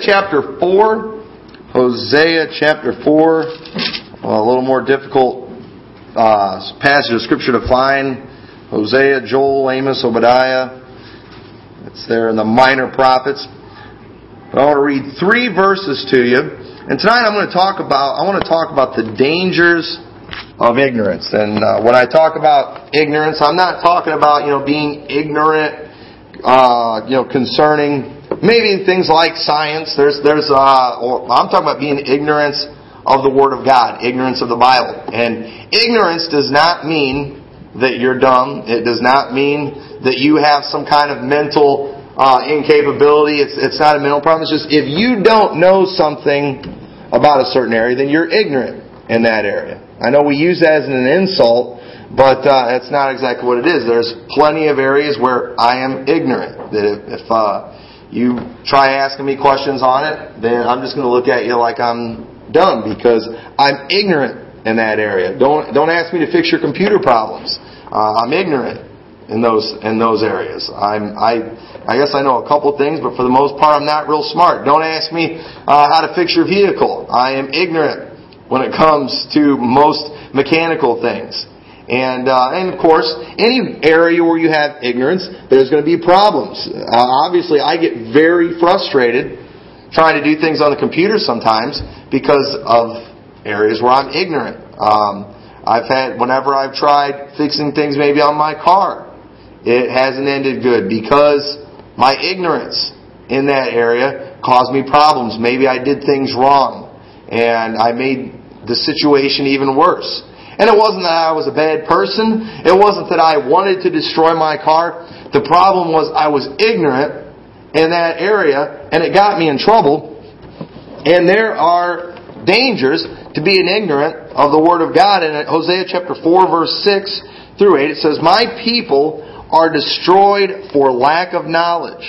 Chapter 4. Hosea chapter 4. Well, a little more difficult uh, passage of Scripture to find. Hosea, Joel, Amos, Obadiah. It's there in the minor prophets. But I want to read three verses to you. And tonight I'm going to talk about, I want to talk about the dangers of ignorance. And uh, when I talk about ignorance, I'm not talking about, you know, being ignorant, uh, you know, concerning maybe things like science. There's, there's, uh, or I'm talking about being ignorance of the Word of God, ignorance of the Bible. And ignorance does not mean that you're dumb. It does not mean that you have some kind of mental uh, incapability. It's, it's not a mental problem. It's just if you don't know something about a certain area, then you're ignorant in that area. I know we use that as an insult, but uh, that's not exactly what it is. There's plenty of areas where I am ignorant. That if, if uh, you try asking me questions on it, then I'm just going to look at you like I'm dumb because I'm ignorant in that area. Don't don't ask me to fix your computer problems. Uh, I'm ignorant in those in those areas. I'm I I guess I know a couple things, but for the most part, I'm not real smart. Don't ask me uh, how to fix your vehicle. I am ignorant when it comes to most mechanical things. And uh, and of course, any area where you have ignorance, there's going to be problems. Uh, obviously, I get very frustrated trying to do things on the computer sometimes because of areas where I'm ignorant. Um, I've had, whenever I've tried fixing things maybe on my car, it hasn't ended good because my ignorance in that area caused me problems. Maybe I did things wrong and I made the situation even worse. And it wasn't that I was a bad person. It wasn't that I wanted to destroy my car. The problem was I was ignorant in that area and it got me in trouble. And there are dangers to being ignorant of the Word of God. And in Hosea chapter 4 verse 6 through 8 it says, My people are destroyed for lack of knowledge.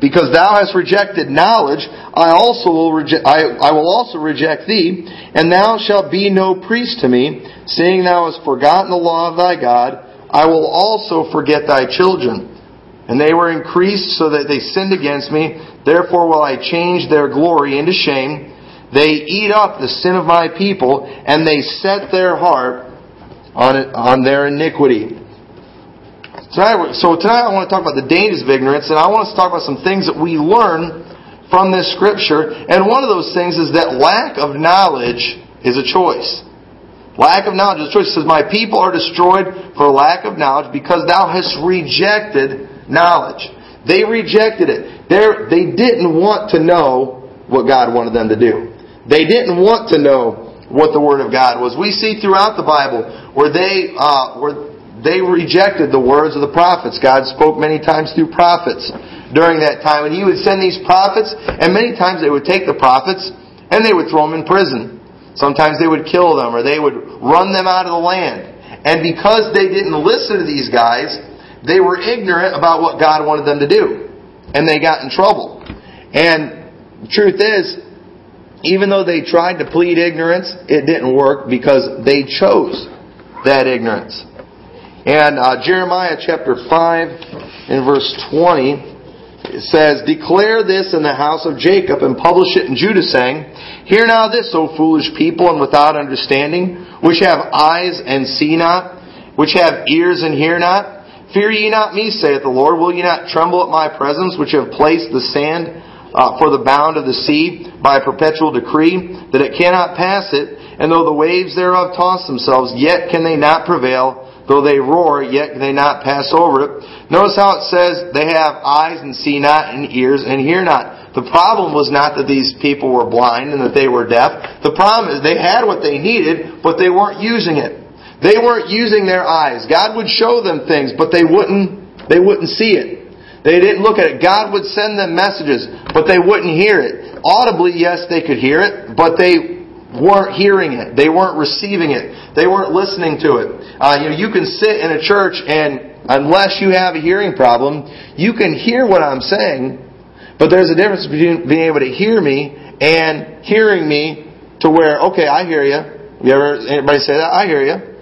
Because thou hast rejected knowledge, I also will reject, I, I will also reject thee, and thou shalt be no priest to me, seeing thou hast forgotten the law of thy God, I will also forget thy children. And they were increased so that they sinned against me, therefore will I change their glory into shame, they eat up the sin of my people, and they set their heart on, on their iniquity. Tonight, so tonight I want to talk about the dangers of ignorance, and I want to talk about some things that we learn from this scripture. And one of those things is that lack of knowledge is a choice. Lack of knowledge is a choice. It says, My people are destroyed for lack of knowledge because thou hast rejected knowledge. They rejected it. They're, they didn't want to know what God wanted them to do. They didn't want to know what the Word of God was. We see throughout the Bible where they, uh, where they rejected the words of the prophets. God spoke many times through prophets during that time. And He would send these prophets, and many times they would take the prophets and they would throw them in prison. Sometimes they would kill them or they would run them out of the land. And because they didn't listen to these guys, they were ignorant about what God wanted them to do. And they got in trouble. And the truth is, even though they tried to plead ignorance, it didn't work because they chose that ignorance. And uh, Jeremiah chapter 5 in verse 20 it says, Declare this in the house of Jacob and publish it in Judah, saying, Hear now this, O foolish people and without understanding, which have eyes and see not, which have ears and hear not. Fear ye not me, saith the Lord. Will ye not tremble at my presence, which have placed the sand uh, for the bound of the sea by a perpetual decree, that it cannot pass it, and though the waves thereof toss themselves, yet can they not prevail, Though they roar, yet can they not pass over it. Notice how it says they have eyes and see not, and ears and hear not. The problem was not that these people were blind and that they were deaf. The problem is they had what they needed, but they weren't using it. They weren't using their eyes. God would show them things, but they wouldn't, they wouldn't see it. They didn't look at it. God would send them messages, but they wouldn't hear it. Audibly, yes, they could hear it, but they weren't hearing it. They weren't receiving it. They weren't listening to it. Uh, you know, you can sit in a church and unless you have a hearing problem, you can hear what I'm saying, but there's a difference between being able to hear me and hearing me to where, okay, I hear you. You ever anybody say that? I hear you.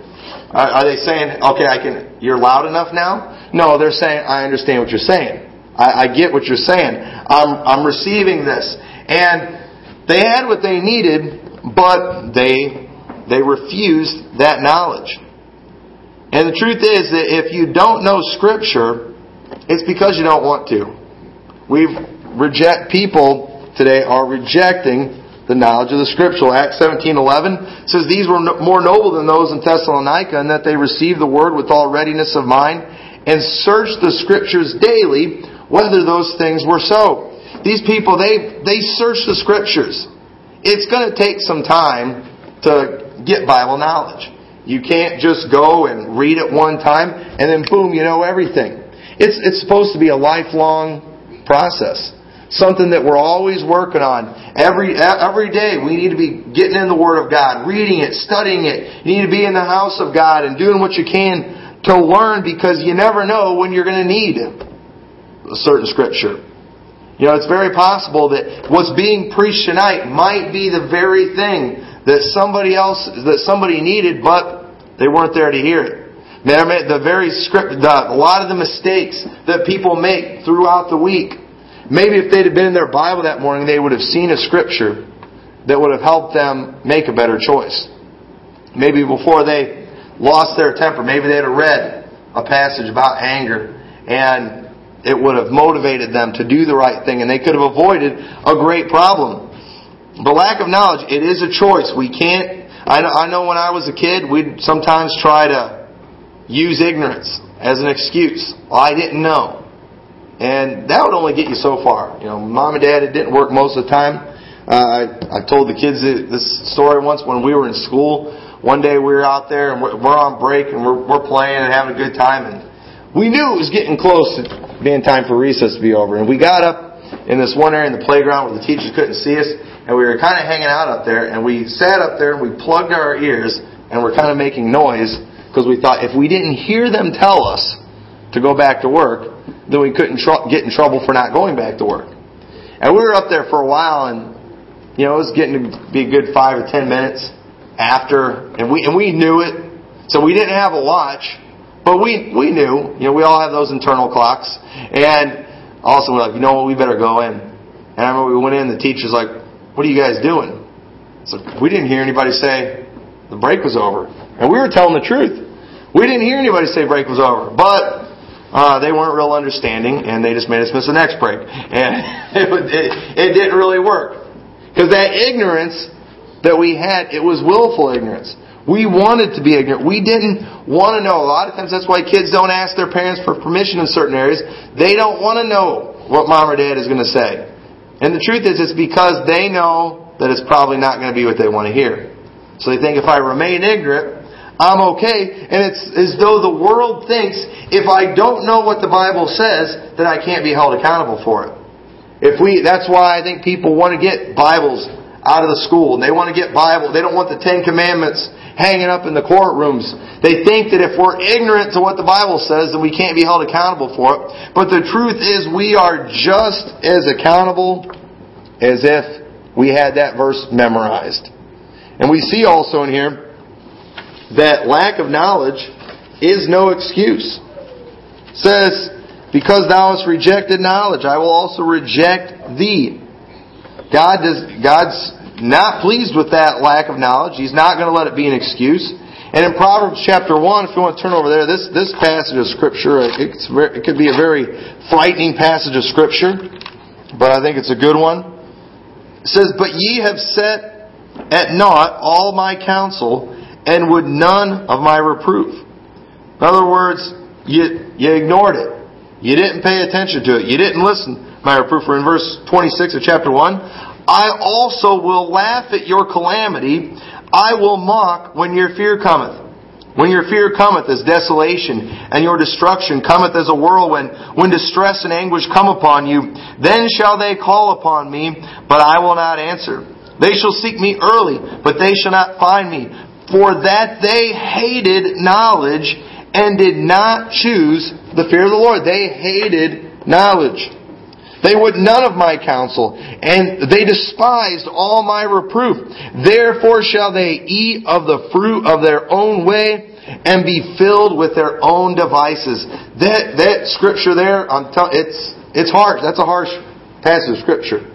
Are, they saying, okay, I can? You're loud enough now? No, they're saying, I understand what you're saying. I, I get what you're saying. I'm, I'm receiving this. And they had what they needed, but they, they refused that knowledge. And the truth is that if you don't know Scripture, it's because you don't want to. We've reject people today are rejecting the knowledge of the Scripture. Acts 17:11 says these were more noble than those in Thessalonica, and that they received the word with all readiness of mind and searched the Scriptures daily whether those things were so. These people they they search the Scriptures. It's going to take some time to get Bible knowledge. You can't just go and read it one time and then boom, you know everything. It's it's supposed to be a lifelong process. Something that we're always working on. Every, every day we need to be getting in the Word of God, reading it, studying it. You need to be in the house of God and doing what you can to learn because you never know when you're going to need a certain Scripture. You know, it's very possible that what's being preached tonight might be the very thing that somebody else, that somebody needed, but they weren't there to hear it. The very script, the, a lot of the mistakes that people make throughout the week Maybe if they'd have been in their Bible that morning, they would have seen a scripture that would have helped them make a better choice. Maybe before they lost their temper, maybe they'd have read a passage about anger and it would have motivated them to do the right thing and they could have avoided a great problem. But lack of knowledge, it is a choice. We can't, I know, I know when I was a kid, we'd sometimes try to use ignorance as an excuse. Well, I didn't know. And that would only get you so far. You know, mom and dad, it didn't work most of the time. Uh, I, I told the kids this story once when we were in school. One day we were out there and we're, we're on break and we're, we're playing and having a good time and we knew it was getting close. To being time for recess to be over. And we got up in this one area in the playground where the teachers couldn't see us. And we were kind of hanging out up there. And we sat up there and we plugged our ears and we're kind of making noise because we thought if we didn't hear them tell us to go back to work, then we couldn't tr- get in trouble for not going back to work. And we were up there for a while, and you know it was getting to be a good five or ten minutes after, and we and we knew it, so we didn't have a watch, but we we knew. You know, we all have those internal clocks, and also we're like, you know what, we better go in. And I remember we went in, the teacher's like, "What are you guys doing?" So we didn't hear anybody say the break was over, and we were telling the truth. We didn't hear anybody say break was over, but uh, they weren't real understanding, and they just made us miss the next break. And it, it, it didn't really work. Because that ignorance that we had, it was willful ignorance. We wanted to be ignorant. We didn't want to know. A lot of times that's why kids don't ask their parents for permission in certain areas. They don't want to know what mom or dad is going to say. And the truth is, it's because they know that it's probably not going to be what they want to hear. So they think if I remain ignorant, I'm okay. And it's as though the world thinks if I don't know what the Bible says, then I can't be held accountable for it. If we, that's why I think people want to get Bibles out of the school. And they want to get Bible. They don't want the Ten Commandments hanging up in the courtrooms. They think that if we're ignorant to what the Bible says, then we can't be held accountable for it. But the truth is we are just as accountable as if we had that verse memorized. And we see also in here that lack of knowledge is no excuse. It says, because thou hast rejected knowledge, I will also reject thee. God does, God's not pleased with that lack of knowledge. He's not going to let it be an excuse. And in Proverbs chapter 1, if you want to turn over there, this, this passage of Scripture, it could be a very frightening passage of Scripture, but I think it's a good one. It says, But ye have set at naught all my counsel, and would none of my reproof. In other words, you, you ignored it. You didn't pay attention to it. You didn't listen. My reproof in verse 26 of chapter 1. I also will laugh at your calamity. I will mock when your fear cometh. When your fear cometh as desolation, and your destruction cometh as a whirlwind, when distress and anguish come upon you, then shall they call upon me, but I will not answer. They shall seek me early, but they shall not find me for that they hated knowledge and did not choose the fear of the Lord. They hated knowledge. They would none of my counsel, and they despised all my reproof. Therefore shall they eat of the fruit of their own way, and be filled with their own devices. That that scripture there, I'm telling, it's It's harsh. That's a harsh passage of Scripture.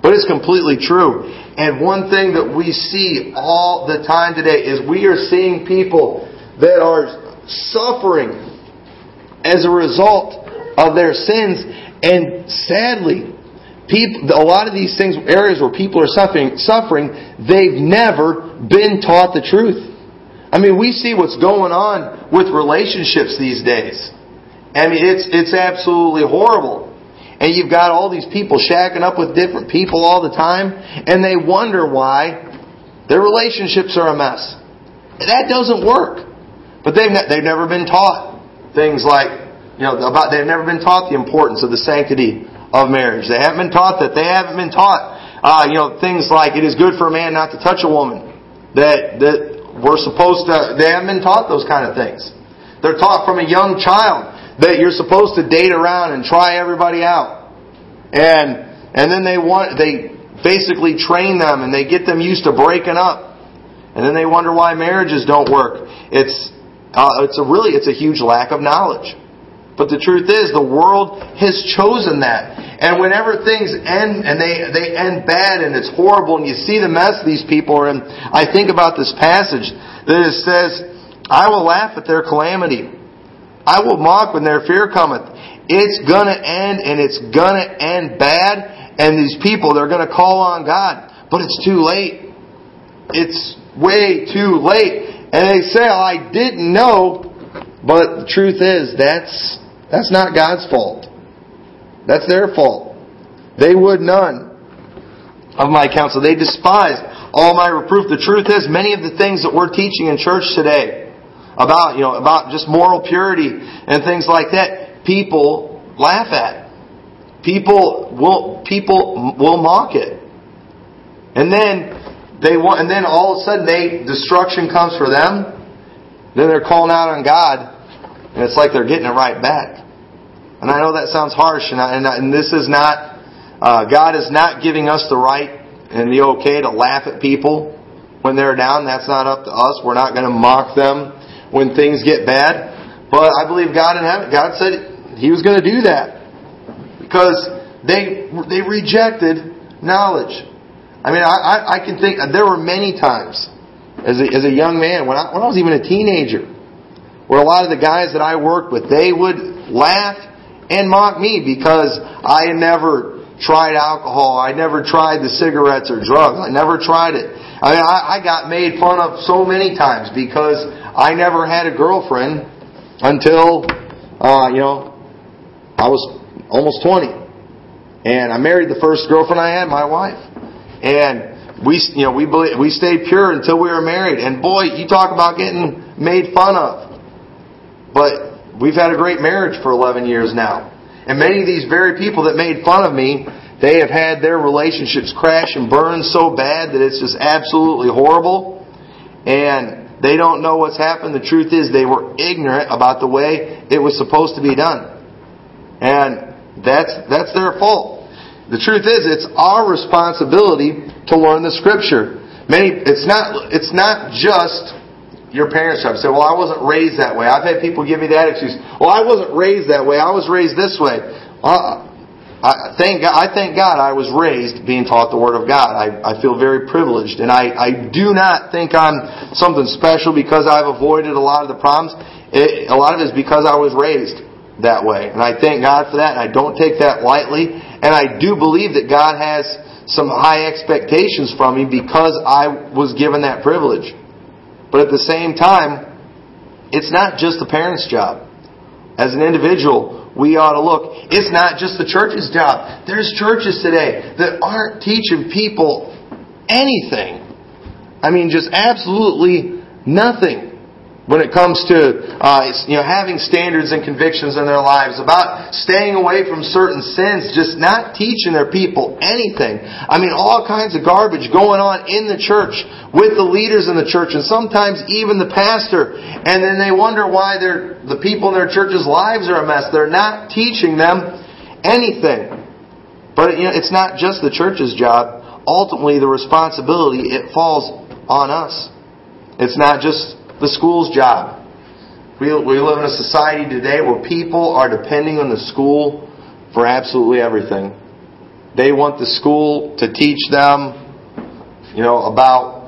But it's completely true. And one thing that we see all the time today is we are seeing people that are suffering as a result of their sins. And sadly, people, a lot of these things, areas where people are suffering, suffering, they've never been taught the truth. I mean, we see what's going on with relationships these days. I mean, it's, it's absolutely horrible. And you've got all these people shacking up with different people all the time, and they wonder why their relationships are a mess. That doesn't work. But they've, ne- they've never been taught things like, you know, about, they've never been taught the importance of the sanctity of marriage. They haven't been taught that. They haven't been taught, uh, you know, things like it is good for a man not to touch a woman. That, that we're supposed to, they haven't been taught those kind of things. They're taught from a young child that you're supposed to date around and try everybody out. And and then they want they basically train them and they get them used to breaking up. And then they wonder why marriages don't work. It's uh, it's a really it's a huge lack of knowledge. But the truth is the world has chosen that. And whenever things end and they, they end bad and it's horrible and you see the mess these people are in, I think about this passage that it says, I will laugh at their calamity. I will mock when their fear cometh. It's gonna end and it's gonna end bad and these people, they're gonna call on God. But it's too late. It's way too late. And they say, oh, I didn't know. But the truth is, that's, that's not God's fault. That's their fault. They would none of my counsel. They despise all my reproof. The truth is, many of the things that we're teaching in church today, about, you know, about just moral purity and things like that, people laugh at. People will, people will mock it. And then they want, and then all of a sudden they, destruction comes for them. Then they're calling out on God, and it's like they're getting it right back. And I know that sounds harsh, and, I, and, I, and this is not, uh, God is not giving us the right and the okay to laugh at people when they're down. That's not up to us. We're not going to mock them when things get bad. But I believe God in heaven, God said He was going to do that because they they rejected knowledge. I mean, I, I, I can think there were many times as a, as a young man when I, when I was even a teenager, where a lot of the guys that I worked with they would laugh and mock me because I never tried alcohol. I never tried the cigarettes or drugs. I never tried it. I mean, I, got made fun of so many times because I never had a girlfriend until, uh, you know, I was almost 20. And I married the first girlfriend I had, my wife. And we, you know, we, we stayed pure until we were married. And boy, you talk about getting made fun of. But we've had a great marriage for 11 years now. And many of these very people that made fun of me, they have had their relationships crash and burn so bad that it's just absolutely horrible. And they don't know what's happened. The truth is they were ignorant about the way it was supposed to be done. And that's, that's their fault. The truth is, it's our responsibility to learn the Scripture. Many, it's not, it's not just your parents' job. Say, well, I wasn't raised that way. I've had people give me that excuse. Well, I wasn't raised that way. I was raised this way. Uh, I thank God, I thank God I was raised being taught the Word of God. I, I feel very privileged, and I, I do not think I'm something special because I've avoided a lot of the problems. It, a lot of it is because I was raised that way, and I thank God for that. And I don't take that lightly, and I do believe that God has some high expectations from me because I was given that privilege. But at the same time, it's not just the parent's job. As an individual, we ought to look. It's not just the church's job. There's churches today that aren't teaching people anything. I mean, just absolutely nothing when it comes to uh, you know having standards and convictions in their lives about staying away from certain sins, just not teaching their people anything. I mean, all kinds of garbage going on in the church with the leaders in the church, and sometimes even the pastor. And then they wonder why they're, the people in their church's lives are a mess. They're not teaching them anything. But you know, it's not just the church's job. Ultimately, the responsibility it falls on us. It's not just the school's job. We, we live in a society today where people are depending on the school for absolutely everything. They want the school to teach them, you know, about.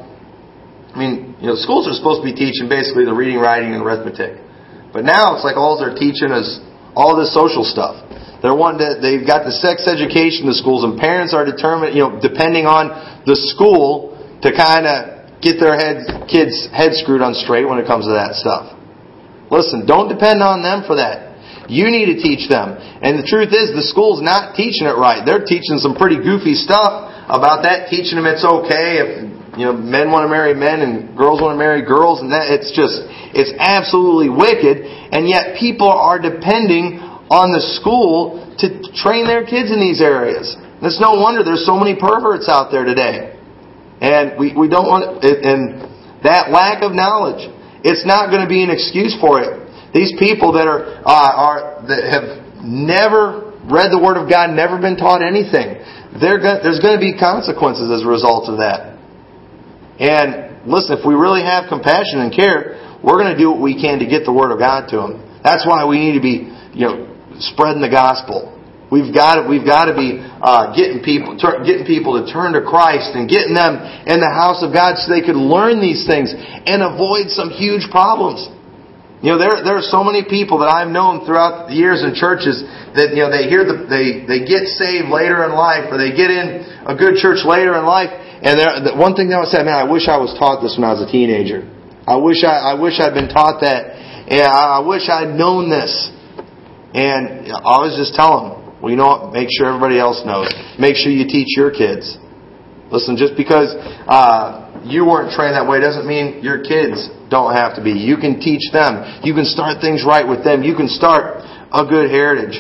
I mean, you know, schools are supposed to be teaching basically the reading, writing, and arithmetic, but now it's like all they're teaching is all this social stuff. They're wanting to, they've got the sex education in the schools, and parents are determined, you know, depending on the school to kind of get their heads, kids' heads screwed on straight when it comes to that stuff. Listen, don't depend on them for that. You need to teach them. And the truth is, the school's not teaching it right. They're teaching some pretty goofy stuff about that, teaching them it's okay if you know men want to marry men and girls want to marry girls, and that it's just it's absolutely wicked. And yet people are depending on the school to train their kids in these areas. It's no wonder there's so many perverts out there today. And we, we don't want, it, and that lack of knowledge, it's not going to be an excuse for it. These people that are, uh, are that have never read the Word of God, never been taught anything, go- there's going to be consequences as a result of that. And listen, if we really have compassion and care, we're going to do what we can to get the Word of God to them. That's why we need to be, you know, spreading the gospel. We've got to, we've got to be uh, getting people getting people to turn to Christ and getting them in the house of God so they could learn these things and avoid some huge problems. You know, there, there are so many people that I've known throughout the years in churches that, you know, they hear the, they, they get saved later in life or they get in a good church later in life and the one thing they would say, man, I wish I was taught this when I was a teenager. I wish I, I wish I'd been taught that. And I, I wish I'd known this. And I always just tell them, well, you know what? Make sure everybody else knows. Make sure you teach your kids. Listen, just because uh, you weren't trained that way doesn't mean your kids don't have to be. You can teach them. You can start things right with them. You can start a good heritage.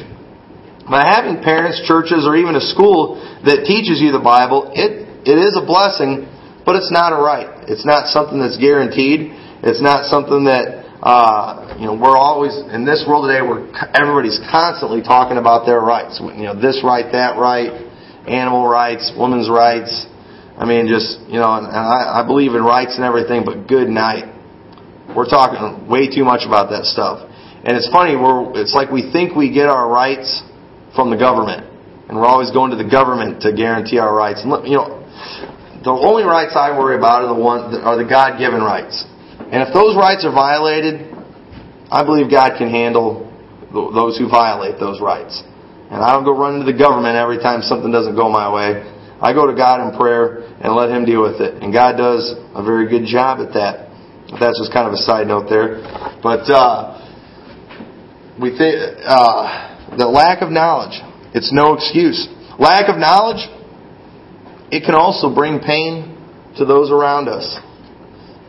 By having parents, churches, or even a school that teaches you the Bible, it, it is a blessing, but it's not a right. It's not something that's guaranteed. It's not something that uh, you know, we're always in this world today. Where everybody's constantly talking about their rights. You know, this right, that right, animal rights, women's rights. I mean, just you know, and I, I believe in rights and everything, but good night. We're talking way too much about that stuff. And it's funny, we're, it's like we think we get our rights from the government. And we're always going to the government to guarantee our rights. And, you know, the only rights I worry about are the one are the God-given rights. And if those rights are violated, I believe God can handle those who violate those rights. And I don't go running to the government every time something doesn't go my way. I go to God in prayer and let Him deal with it. And God does a very good job at that. That's just kind of a side note there. But uh, we think uh, the lack of knowledge. It's no excuse. Lack of knowledge. It can also bring pain to those around us.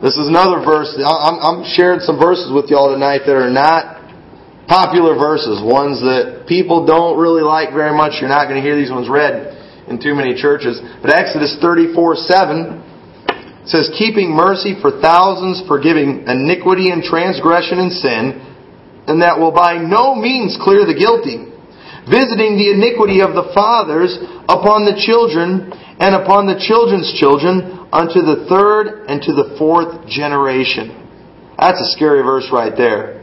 This is another verse. I'm, sharing some verses with y'all tonight that are not popular verses, ones that people don't really like very much. You're not going to hear these ones read in too many churches. But Exodus 34 7 says, Keeping mercy for thousands, forgiving iniquity and transgression and sin, and that will by no means clear the guilty, visiting the iniquity of the fathers upon the children and upon the children's children unto the third and to the fourth generation. That's a scary verse right there.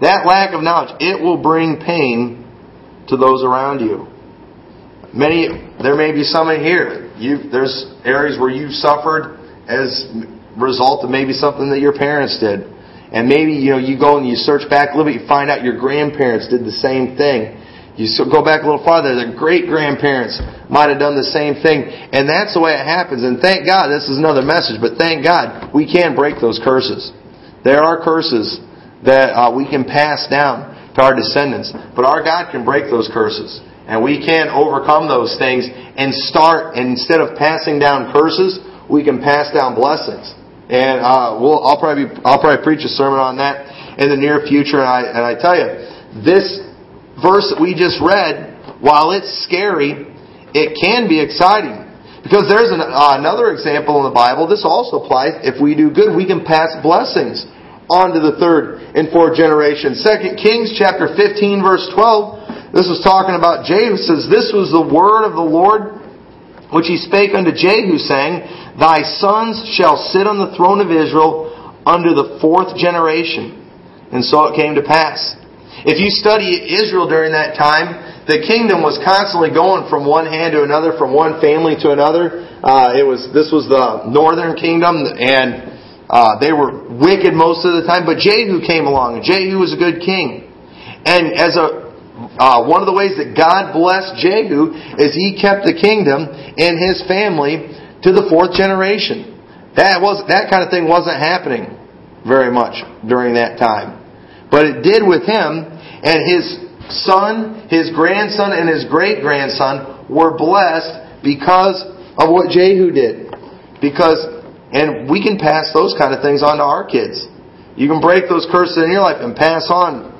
That lack of knowledge, it will bring pain to those around you. Many, there may be some in here. You, there's areas where you've suffered as a result of maybe something that your parents did. And maybe, you know, you go and you search back a little bit, you find out your grandparents did the same thing. You go back a little farther, their great grandparents might have done the same thing. And that's the way it happens. And thank God, this is another message, but thank God we can break those curses. There are curses that uh, we can pass down to our descendants. But our God can break those curses. And we can overcome those things and start, and instead of passing down curses, we can pass down blessings. And uh, we'll, I'll probably I'll probably preach a sermon on that in the near future. And I and I tell you, this verse that we just read, while it's scary, it can be exciting because there's an, uh, another example in the Bible. This also applies. If we do good, we can pass blessings on to the third and fourth generation. Second Kings chapter 15 verse 12. This is talking about Jehu. says, This was the word of the Lord which he spake unto Jehu, saying, Thy sons shall sit on the throne of Israel under the fourth generation. And so it came to pass. If you study Israel during that time, the kingdom was constantly going from one hand to another, from one family to another. Uh, it was this was the northern kingdom, and uh, they were wicked most of the time. But Jehu came along, and Jehu was a good king. And as a uh, one of the ways that God blessed Jehu is he kept the kingdom and his family to the fourth generation. That was that kind of thing wasn't happening very much during that time. But it did with him, and his son, his grandson, and his great grandson were blessed because of what Jehu did. Because, and we can pass those kind of things on to our kids. You can break those curses in your life and pass on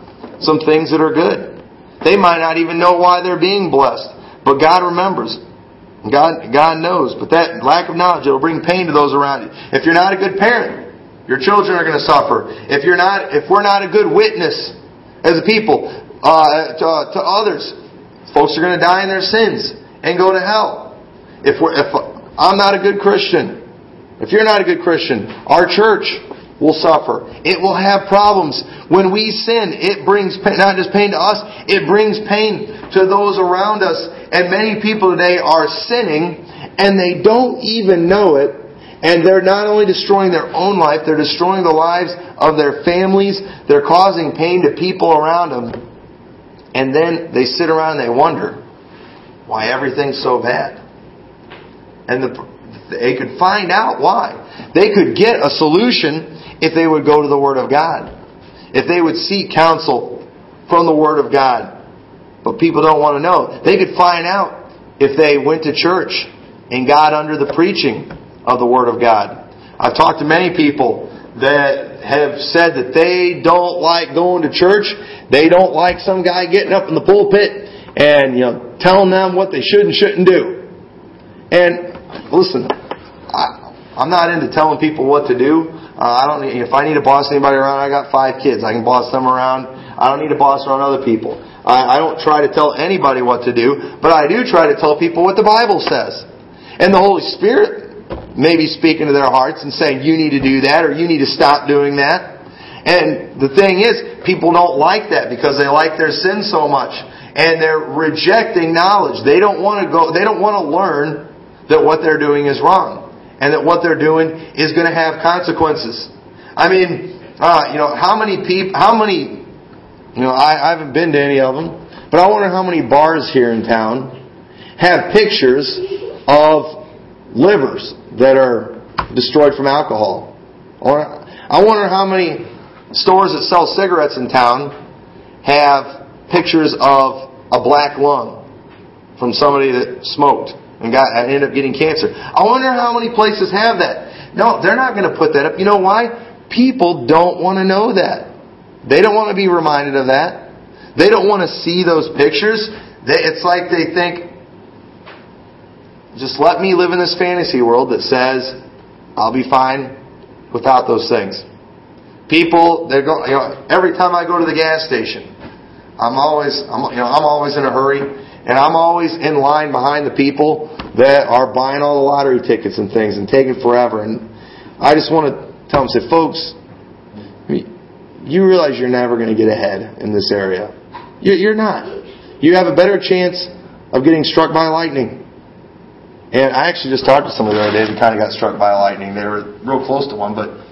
some things that are good. They might not even know why they're being blessed, but God remembers. God, God knows. But that lack of knowledge, it'll bring pain to those around you. If you're not a good parent, your children are going to suffer. If you're not, if we're not a good witness as a people uh, to, uh, to others, folks are going to die in their sins and go to hell. If we're, if I'm not a good Christian, if you're not a good Christian, our church will suffer. It will have problems. When we sin, it brings pain, not just pain to us, it brings pain to those around us. And many people today are sinning and they don't even know it and they're not only destroying their own life, they're destroying the lives of their families. They're causing pain to people around them. And then they sit around and they wonder why everything's so bad. And the, they could find out why. They could get a solution if they would go to the Word of God. If they would seek counsel from the Word of God. But people don't want to know. They could find out if they went to church and got under the preaching of the Word of God. I've talked to many people that have said that they don't like going to church. They don't like some guy getting up in the pulpit and you know telling them what they should and shouldn't do. And listen, I, I'm not into telling people what to do. Uh, I don't. If I need to boss anybody around, I got five kids. I can boss them around. I don't need to boss around other people. I, I don't try to tell anybody what to do, but I do try to tell people what the Bible says. And the Holy Spirit maybe speaking to their hearts and saying, you need to do that or you need to stop doing that. And the thing is, people don't like that because they like their sin so much. And they're rejecting knowledge. They don't want to go, they don't want to learn that what they're doing is wrong. And that what they're doing is going to have consequences. I mean, uh, you know, how many people, how many, you know, I, I haven't been to any of them, but I wonder how many bars here in town have pictures of livers that are destroyed from alcohol. Or I wonder how many stores that sell cigarettes in town have pictures of a black lung from somebody that smoked and got and ended up getting cancer. I wonder how many places have that. No, they're not going to put that up. You know why? People don't want to know that. They don't want to be reminded of that. They don't want to see those pictures. It's like they think, just let me live in this fantasy world that says I'll be fine without those things. People, they're going. You know, every time I go to the gas station, I'm always, I'm, you know, I'm always in a hurry, and I'm always in line behind the people that are buying all the lottery tickets and things and taking forever. And I just want to tell them, say, folks, you realize you're never going to get ahead in this area. You're not. You have a better chance of getting struck by lightning and I actually just talked to somebody the other day that kind of got struck by lightning. They were real close to one, but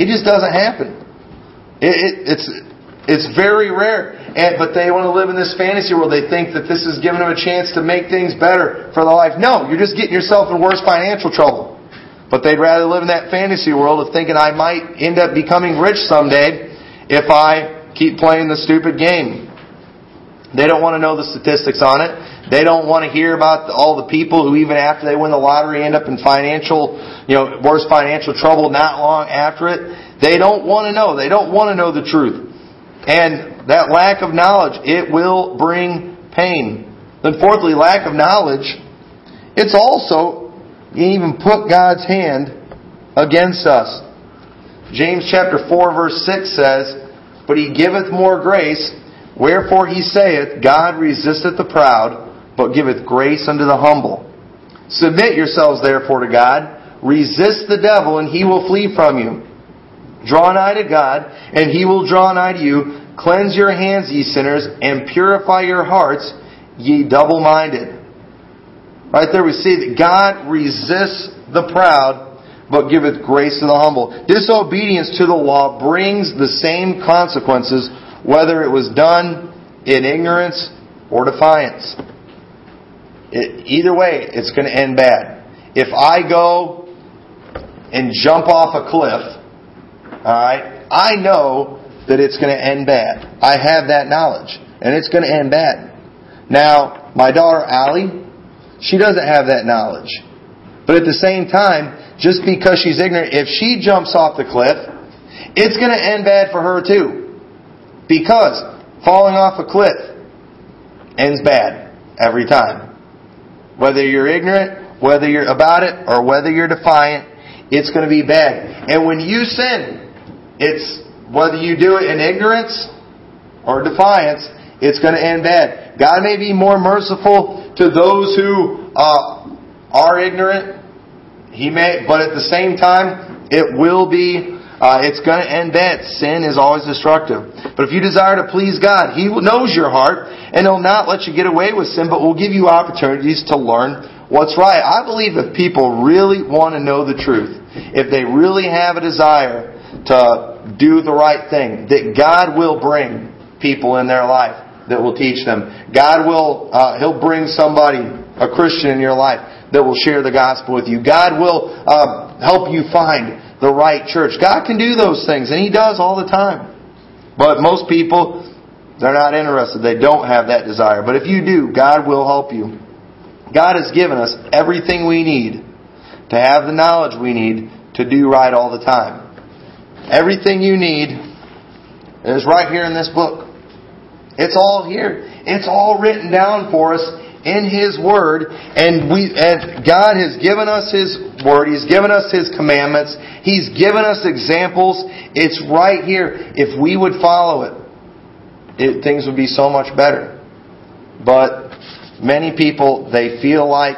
it just doesn't happen. It, it, it's it's very rare. And, but they want to live in this fantasy world. They think that this is giving them a chance to make things better for their life. No, you're just getting yourself in worse financial trouble. But they'd rather live in that fantasy world of thinking I might end up becoming rich someday if I keep playing the stupid game. They don't want to know the statistics on it. They don't want to hear about all the people who even after they win the lottery end up in financial, you know, worse financial trouble not long after it. They don't want to know. They don't want to know the truth. And that lack of knowledge, it will bring pain. Then fourthly, lack of knowledge, it's also even put God's hand against us. James chapter 4 verse 6 says, But he giveth more grace, wherefore he saith, God resisteth the proud, but giveth grace unto the humble. Submit yourselves therefore to God. Resist the devil, and he will flee from you. Draw nigh to God, and he will draw nigh to you. Cleanse your hands, ye sinners, and purify your hearts, ye double minded. Right there we see that God resists the proud, but giveth grace to the humble. Disobedience to the law brings the same consequences, whether it was done in ignorance or defiance. It, either way, it's going to end bad. If I go and jump off a cliff, alright, I know that it's going to end bad. I have that knowledge. And it's going to end bad. Now, my daughter Allie, she doesn't have that knowledge. But at the same time, just because she's ignorant, if she jumps off the cliff, it's going to end bad for her too. Because falling off a cliff ends bad every time. Whether you're ignorant, whether you're about it, or whether you're defiant, it's going to be bad. And when you sin, it's whether you do it in ignorance or defiance, it's going to end bad. God may be more merciful to those who uh, are ignorant. He may, but at the same time, it will be. Uh, it's going to end bad. Sin is always destructive. But if you desire to please God, He knows your heart, and He'll not let you get away with sin, but will give you opportunities to learn what's right. I believe if people really want to know the truth, if they really have a desire to do the right thing, that God will bring people in their life that will teach them. God will, uh, He'll bring somebody, a Christian in your life, that will share the gospel with you. God will uh, help you find the right church. God can do those things, and He does all the time. But most people, they're not interested. They don't have that desire. But if you do, God will help you. God has given us everything we need to have the knowledge we need to do right all the time. Everything you need is right here in this book. It's all here. It's all written down for us in His Word, and we and God has given us His Word. He's given us His commandments. He's given us examples. It's right here. If we would follow it, it things would be so much better. But many people they feel like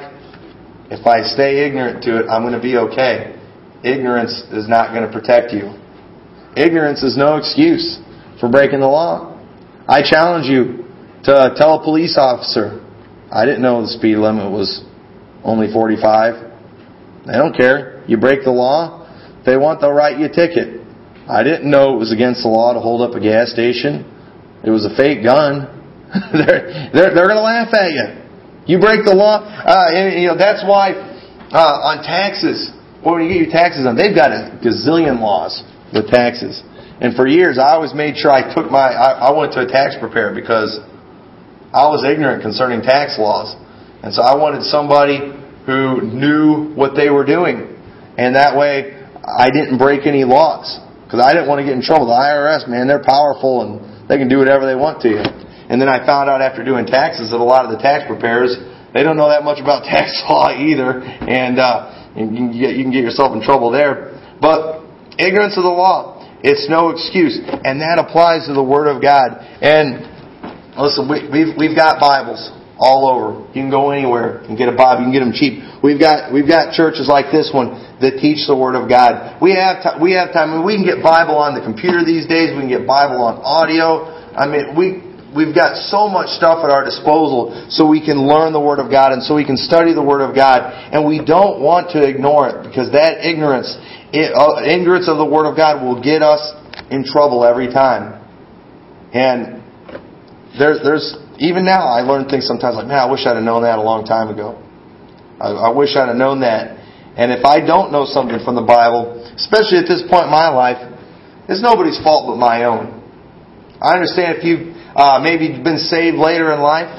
if I stay ignorant to it, I'm going to be okay. Ignorance is not going to protect you. Ignorance is no excuse for breaking the law. I challenge you to tell a police officer, I didn't know the speed limit was only 45. They don't care. You break the law, they want they'll write you a ticket. I didn't know it was against the law to hold up a gas station. It was a fake gun. they're they're, they're going to laugh at you. You break the law, uh, and you know that's why uh, on taxes. When you get your taxes on, they've got a gazillion laws with taxes. And for years, I always made sure I took my, I, I went to a tax preparer because I was ignorant concerning tax laws. And so I wanted somebody who knew what they were doing. And that way, I didn't break any laws. Because I didn't want to get in trouble. The IRS, man, they're powerful and they can do whatever they want to you. And then I found out after doing taxes that a lot of the tax preparers, they don't know that much about tax law either. And, uh, you, can get, you can get yourself in trouble there. But ignorance of the law. It's no excuse. And that applies to the Word of God. And listen, we, we've, we've got Bibles all over. You can go anywhere and get a Bible. You can get them cheap. We've got, we've got churches like this one that teach the Word of God. We have, t- we have time. I mean, we can get Bible on the computer these days. We can get Bible on audio. I mean, we, we've got so much stuff at our disposal so we can learn the Word of God and so we can study the Word of God. And we don't want to ignore it because that ignorance it, uh, ignorance of the Word of God will get us in trouble every time. And there's, there's even now I learn things sometimes like, man, I wish I'd have known that a long time ago. I, I wish I'd have known that. And if I don't know something from the Bible, especially at this point in my life, it's nobody's fault but my own. I understand if you've uh, maybe been saved later in life,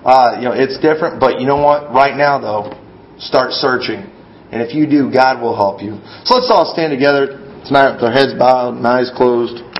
uh, you know, it's different. But you know what? Right now, though, start searching. And if you do, God will help you. So let's all stand together tonight with our heads bowed and eyes closed.